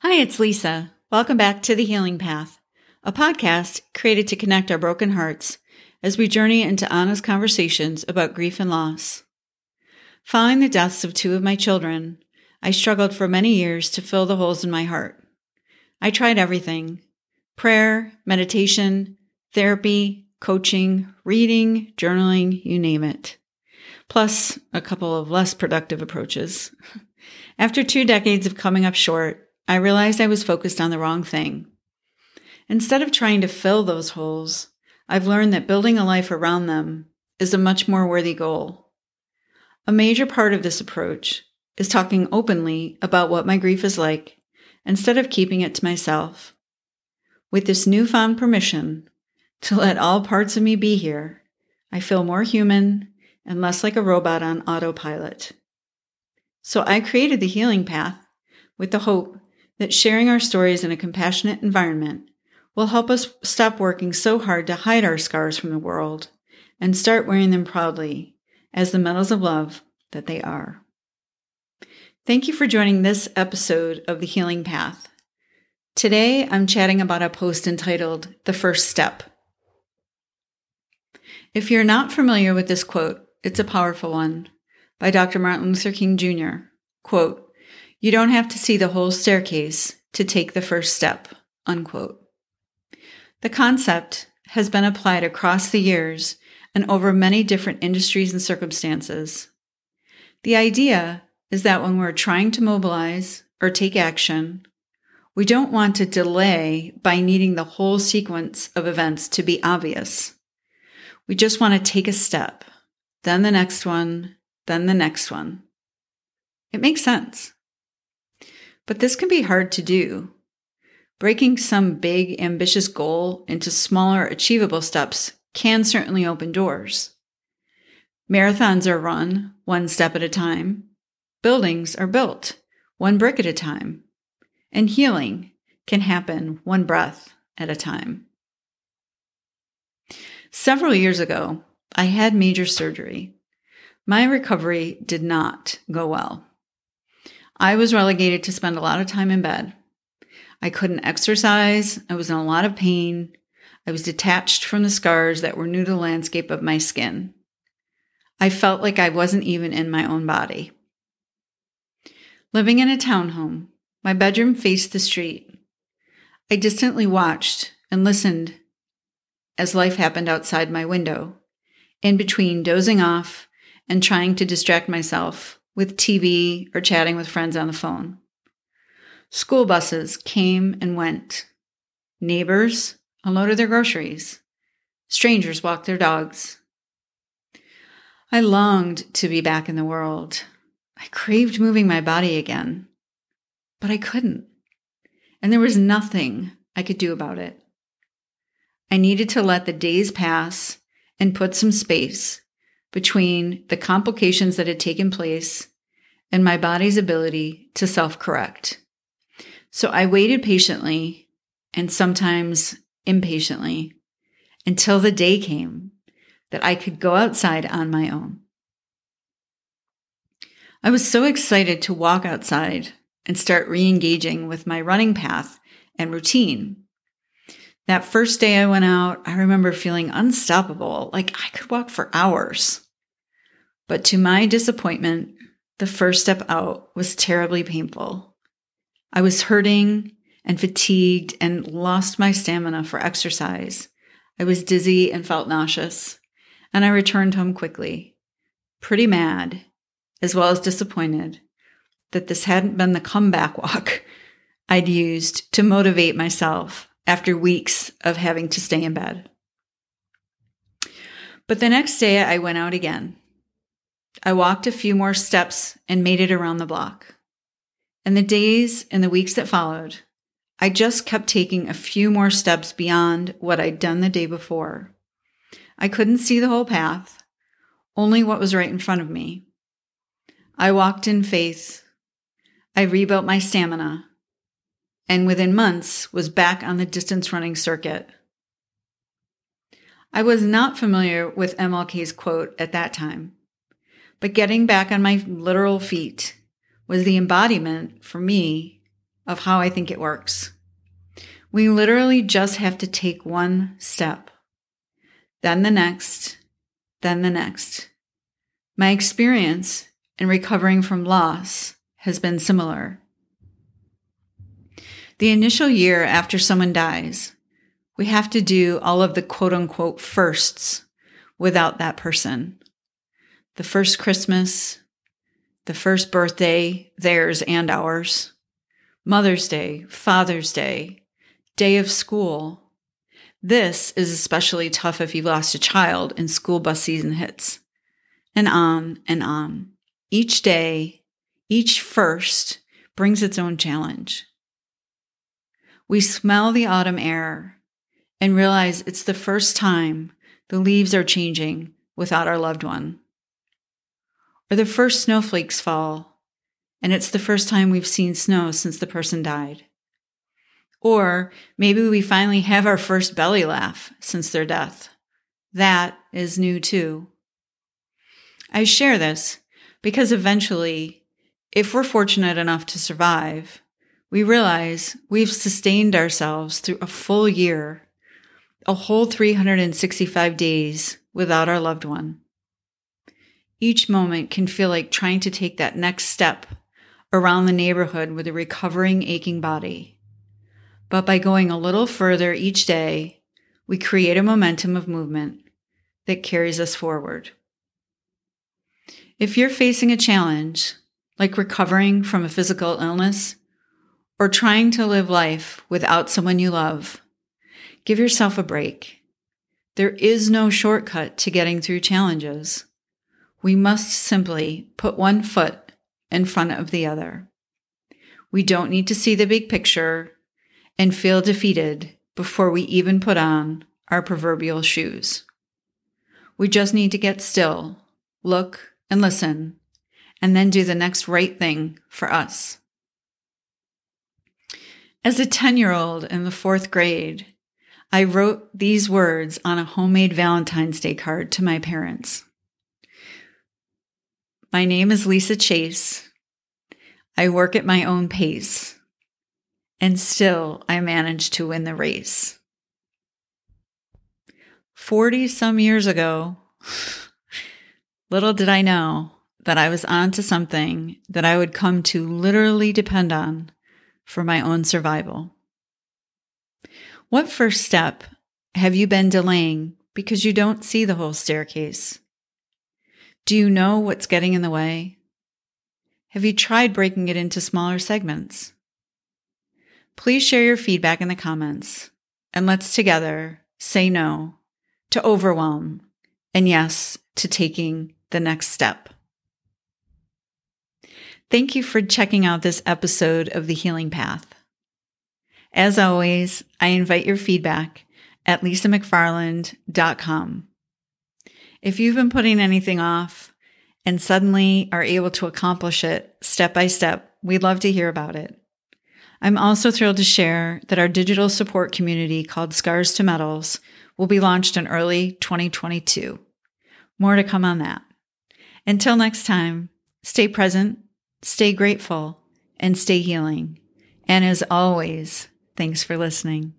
Hi, it's Lisa. Welcome back to The Healing Path, a podcast created to connect our broken hearts as we journey into honest conversations about grief and loss. Following the deaths of two of my children, I struggled for many years to fill the holes in my heart. I tried everything prayer, meditation, therapy, coaching, reading, journaling, you name it. Plus, a couple of less productive approaches. After two decades of coming up short, I realized I was focused on the wrong thing. Instead of trying to fill those holes, I've learned that building a life around them is a much more worthy goal. A major part of this approach is talking openly about what my grief is like instead of keeping it to myself. With this newfound permission to let all parts of me be here, I feel more human and less like a robot on autopilot. So I created the healing path with the hope that sharing our stories in a compassionate environment will help us stop working so hard to hide our scars from the world and start wearing them proudly as the medals of love that they are. Thank you for joining this episode of The Healing Path. Today, I'm chatting about a post entitled The First Step. If you're not familiar with this quote, it's a powerful one by Dr. Martin Luther King Jr. Quote, you don't have to see the whole staircase to take the first step. Unquote. The concept has been applied across the years and over many different industries and circumstances. The idea is that when we're trying to mobilize or take action, we don't want to delay by needing the whole sequence of events to be obvious. We just want to take a step, then the next one, then the next one. It makes sense. But this can be hard to do. Breaking some big, ambitious goal into smaller, achievable steps can certainly open doors. Marathons are run one step at a time. Buildings are built one brick at a time. And healing can happen one breath at a time. Several years ago, I had major surgery. My recovery did not go well. I was relegated to spend a lot of time in bed. I couldn't exercise. I was in a lot of pain. I was detached from the scars that were new to the landscape of my skin. I felt like I wasn't even in my own body. Living in a townhome, my bedroom faced the street. I distantly watched and listened as life happened outside my window, in between dozing off and trying to distract myself with TV or chatting with friends on the phone. School buses came and went. Neighbors unloaded their groceries. Strangers walked their dogs. I longed to be back in the world. I craved moving my body again, but I couldn't. And there was nothing I could do about it. I needed to let the days pass and put some space between the complications that had taken place and my body's ability to self correct. So I waited patiently and sometimes impatiently until the day came that I could go outside on my own. I was so excited to walk outside and start re engaging with my running path and routine. That first day I went out, I remember feeling unstoppable, like I could walk for hours. But to my disappointment, the first step out was terribly painful. I was hurting and fatigued and lost my stamina for exercise. I was dizzy and felt nauseous, and I returned home quickly, pretty mad, as well as disappointed that this hadn't been the comeback walk I'd used to motivate myself after weeks of having to stay in bed. But the next day I went out again I walked a few more steps and made it around the block. And the days and the weeks that followed, I just kept taking a few more steps beyond what I'd done the day before. I couldn't see the whole path, only what was right in front of me. I walked in faith. I rebuilt my stamina, and within months was back on the distance running circuit. I was not familiar with MLK's quote at that time. But getting back on my literal feet was the embodiment for me of how I think it works. We literally just have to take one step, then the next, then the next. My experience in recovering from loss has been similar. The initial year after someone dies, we have to do all of the quote unquote firsts without that person. The first Christmas, the first birthday, theirs and ours, Mother's Day, Father's Day, day of school. This is especially tough if you've lost a child and school bus season hits. And on and on. Each day, each first brings its own challenge. We smell the autumn air and realize it's the first time the leaves are changing without our loved one. Or the first snowflakes fall, and it's the first time we've seen snow since the person died. Or maybe we finally have our first belly laugh since their death. That is new too. I share this because eventually, if we're fortunate enough to survive, we realize we've sustained ourselves through a full year, a whole 365 days without our loved one. Each moment can feel like trying to take that next step around the neighborhood with a recovering, aching body. But by going a little further each day, we create a momentum of movement that carries us forward. If you're facing a challenge, like recovering from a physical illness or trying to live life without someone you love, give yourself a break. There is no shortcut to getting through challenges. We must simply put one foot in front of the other. We don't need to see the big picture and feel defeated before we even put on our proverbial shoes. We just need to get still, look, and listen, and then do the next right thing for us. As a 10 year old in the fourth grade, I wrote these words on a homemade Valentine's Day card to my parents. My name is Lisa Chase. I work at my own pace, and still I manage to win the race. 40 some years ago, little did I know that I was onto something that I would come to literally depend on for my own survival. What first step have you been delaying because you don't see the whole staircase? Do you know what's getting in the way? Have you tried breaking it into smaller segments? Please share your feedback in the comments and let's together say no to overwhelm and yes to taking the next step. Thank you for checking out this episode of The Healing Path. As always, I invite your feedback at lisamcfarland.com. If you've been putting anything off and suddenly are able to accomplish it step by step, we'd love to hear about it. I'm also thrilled to share that our digital support community called Scars to Medals will be launched in early 2022. More to come on that. Until next time, stay present stay grateful, and stay healing. And as always, thanks for listening.